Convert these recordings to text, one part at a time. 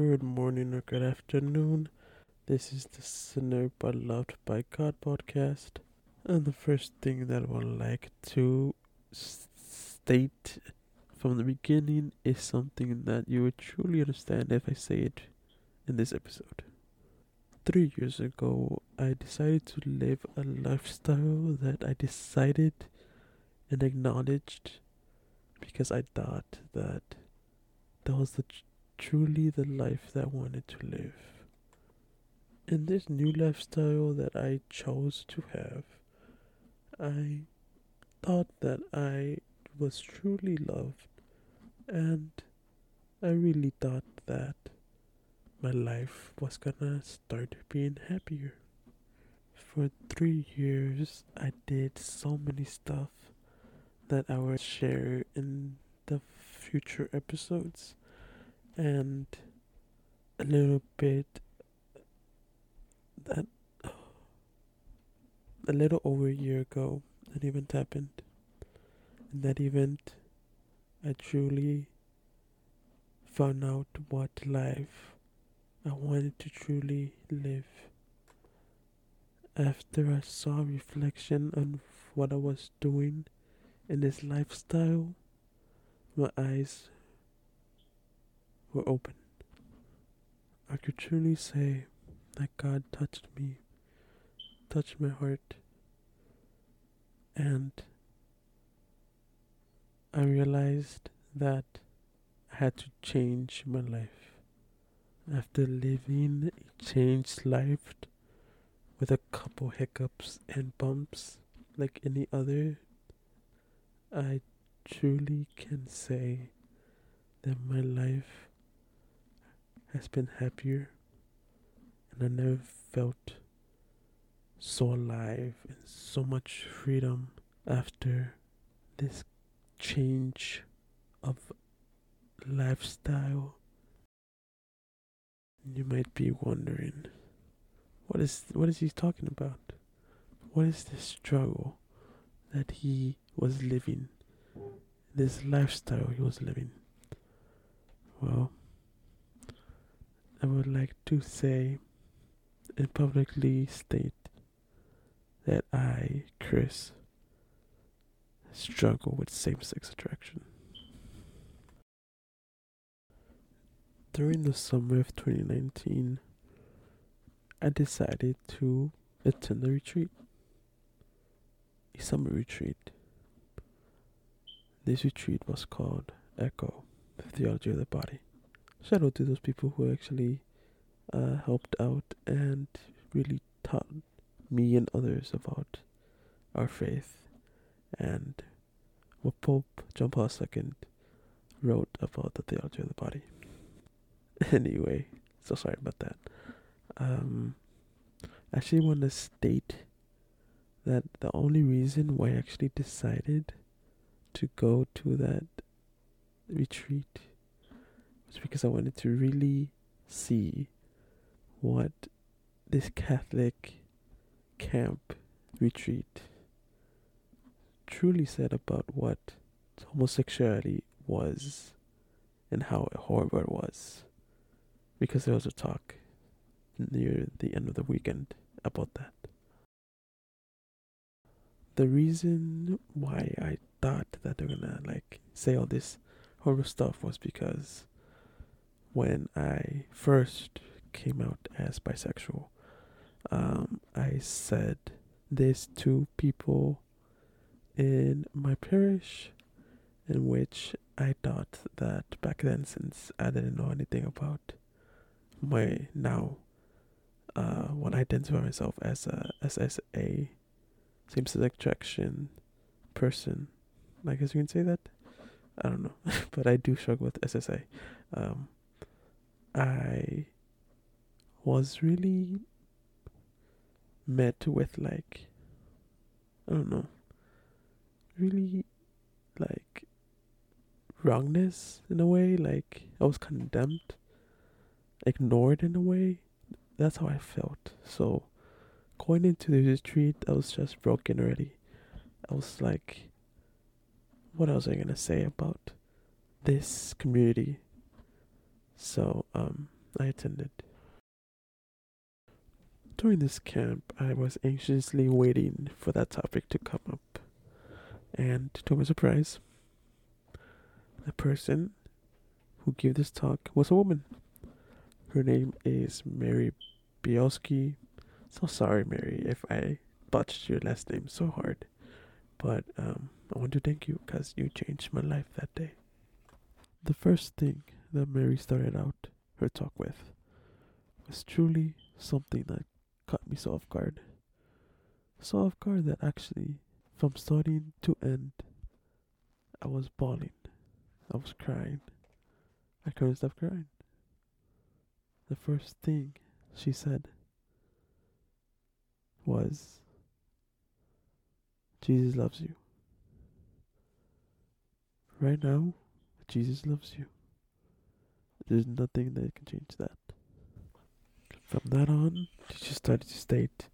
Good morning or good afternoon. This is the Sinner but Loved by God podcast. And the first thing that I would like to state from the beginning is something that you would truly understand if I say it in this episode. Three years ago, I decided to live a lifestyle that I decided and acknowledged because I thought that that was the truly the life that I wanted to live. In this new lifestyle that I chose to have, I thought that I was truly loved, and I really thought that my life was gonna start being happier. For three years, I did so many stuff that I will share in the future episodes, and a little bit that a little over a year ago, an event happened. In that event, I truly found out what life I wanted to truly live. After I saw reflection on what I was doing in this lifestyle, my eyes were open. I could truly say that God touched me, touched my heart, and I realized that I had to change my life. After living a changed life with a couple hiccups and bumps like any other, I truly can say that my life has been happier and I never felt so alive and so much freedom after this change of lifestyle. You might be wondering, what is what is he talking about? What is this struggle that he was living? This lifestyle he was living. Well, I would like to say and publicly state that I, Chris, struggle with same sex attraction. During the summer of 2019, I decided to attend a retreat, a summer retreat. This retreat was called Echo, the Theology of the Body. Shout out to those people who actually uh, helped out and really taught me and others about our faith and what Pope John Paul II wrote about the theology of the body. anyway, so sorry about that. Um, I actually want to state that the only reason why I actually decided to go to that retreat was because I wanted to really see what this Catholic camp retreat truly said about what homosexuality was and how horrible it was. Because there was a talk near the end of the weekend about that. The reason why I thought that they're gonna like say all this horrible stuff was because when I first came out as bisexual, um, I said this to people in my parish, in which I thought that back then, since I didn't know anything about my now, uh, when I identify myself as a SSA, same sex attraction person, I guess you can say that. I don't know, but I do struggle with SSA. Um, I was really met with like I don't know really like wrongness in a way like I was condemned ignored in a way. That's how I felt. So going into the retreat I was just broken already. I was like what else was I gonna say about this community so um I attended. During this camp, I was anxiously waiting for that topic to come up. And to my surprise, the person who gave this talk was a woman. Her name is Mary Bielski. So sorry, Mary, if I botched your last name so hard. But um, I want to thank you because you changed my life that day. The first thing that Mary started out her talk with was truly something that caught me so off guard. So off guard that actually, from starting to end, I was bawling. I was crying. I couldn't stop crying. The first thing she said was, Jesus loves you. Right now, Jesus loves you. There's nothing that can change that. From that on, she just started to state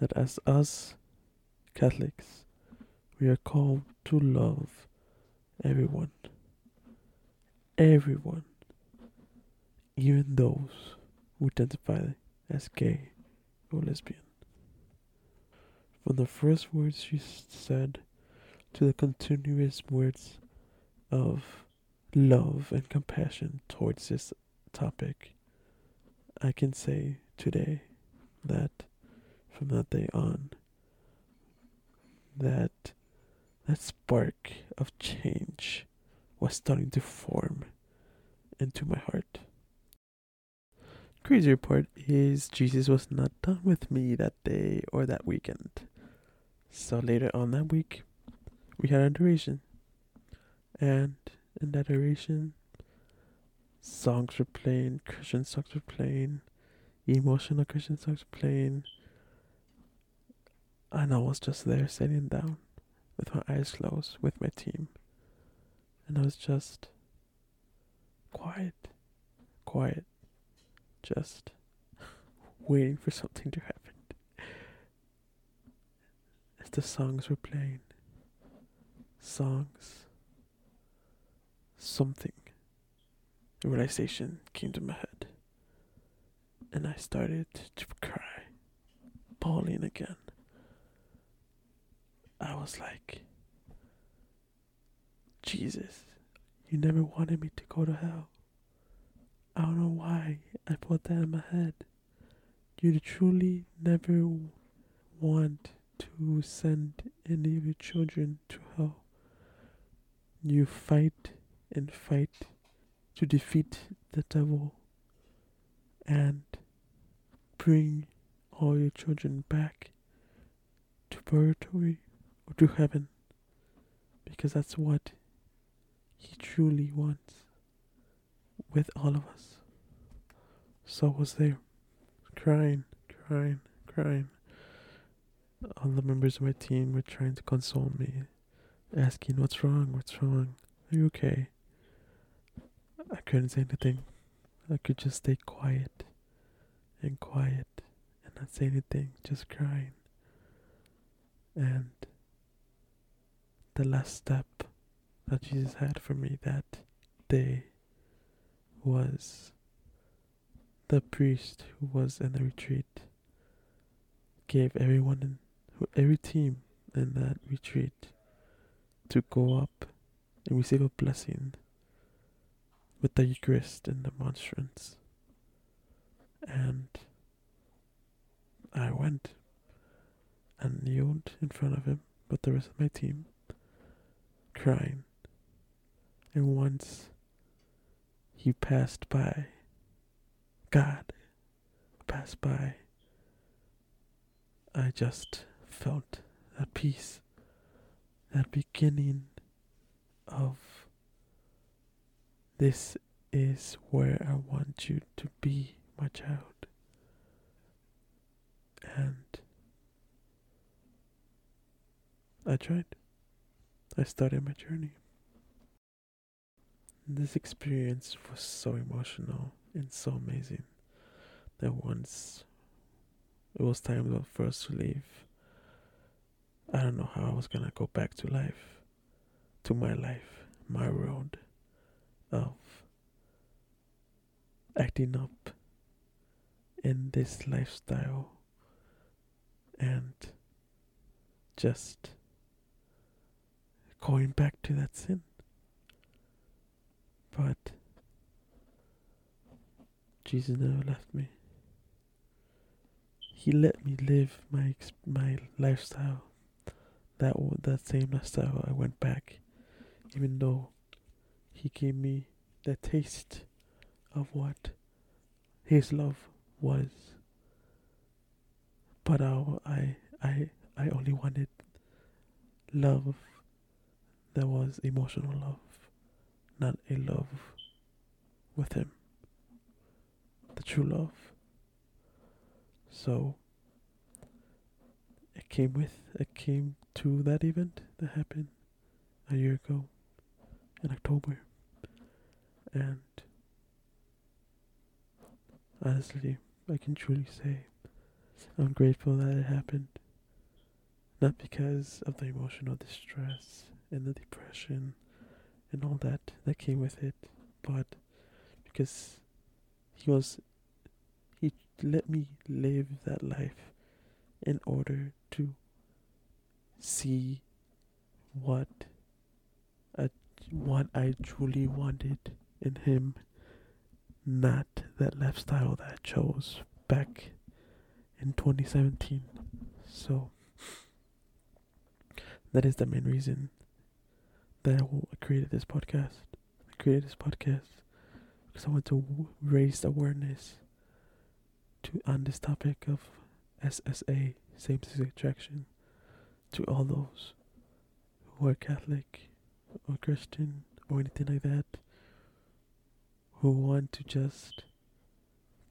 that as us Catholics, we are called to love everyone. Everyone. Even those who identify as gay or lesbian. From the first words she said to the continuous words of love and compassion towards this topic, I can say today that from that day on, that that spark of change was starting to form into my heart. Crazier part is Jesus was not done with me that day or that weekend. So later on that week, we had adoration. And in that songs were playing, Christian songs were playing, emotional Christian songs were playing. And I was just there sitting down with my eyes closed with my team. And I was just quiet, quiet, just waiting for something to happen. As the songs were playing, songs, something, a realization came to my head. And I started to cry, bawling again. I was like, Jesus, you never wanted me to go to hell. I don't know why I put that in my head. You truly never want to send any of your children to hell. You fight and fight to defeat the devil and bring all your children back to purgatory or to heaven because that's what he truly wants with all of us. So I was there, crying, crying, crying. All the members of my team were trying to console me, asking, What's wrong? What's wrong? Are you okay? I couldn't say anything. I could just stay quiet and quiet and not say anything, just crying. And the last step that Jesus had for me that day was the priest who was in the retreat gave everyone in every team in that retreat to go up and receive a blessing with the Eucharist and the monstrance. And I went and kneeled in front of him with the rest of my team, crying. And once he passed by, God passed by, I just felt that peace, that beginning of this is where I want you to be, my child. And I tried. I started my journey. This experience was so emotional and so amazing that once it was time for us to leave, I don't know how I was gonna go back to life, to my life, my world of acting up in this lifestyle and just going back to that sin. But Jesus never left me. He let me live my my lifestyle. That that same lifestyle I went back, even though He gave me the taste of what His love was. But I I I only wanted love that was emotional love, not a love with Him the true love. So it came with it came to that event that happened a year ago in October. And honestly, I can truly say I'm grateful that it happened. Not because of the emotional distress and the depression and all that that came with it, but because he was he let me live that life in order to see what I, what I truly wanted in him, not that lifestyle that I chose back in 2017. So that is the main reason that I created this podcast. I created this podcast because I want to raise awareness to on this topic of SSA, same-sex attraction, to all those who are Catholic or Christian or anything like that, who want to just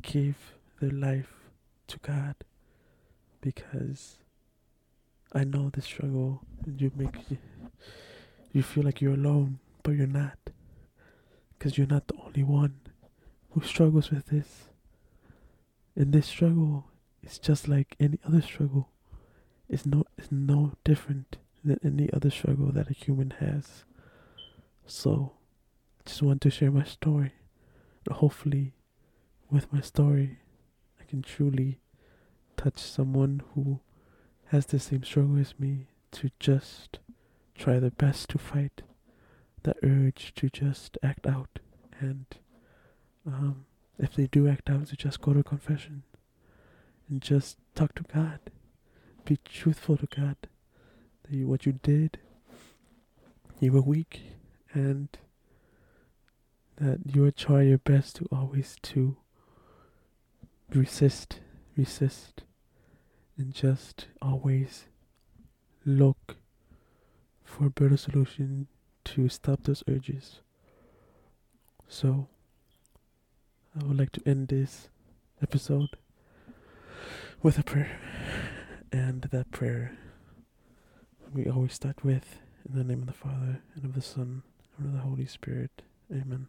give their life to God, because I know the struggle and you make you, you feel like you're alone, but you're not because you're not the only one who struggles with this. And this struggle is just like any other struggle. It's no it's no different than any other struggle that a human has. So just want to share my story. And hopefully with my story I can truly touch someone who has the same struggle as me to just try their best to fight the urge to just act out. And um, if they do act out to just go to confession and just talk to God. Be truthful to God that you, what you did you were weak and that you would try your best to always to resist resist and just always look for a better solution to stop those urges. So, I would like to end this episode with a prayer. And that prayer we always start with in the name of the Father, and of the Son, and of the Holy Spirit. Amen.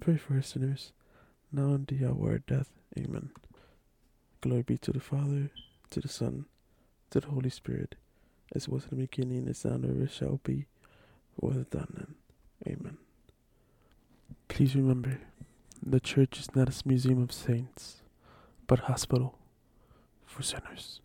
pray for us sinners, now and the hour of death. Amen. Glory be to the Father, to the Son, to the Holy Spirit as was in the beginning, is now, and ever shall be, was done, and amen. Please remember, the church is not a museum of saints, but a hospital for sinners.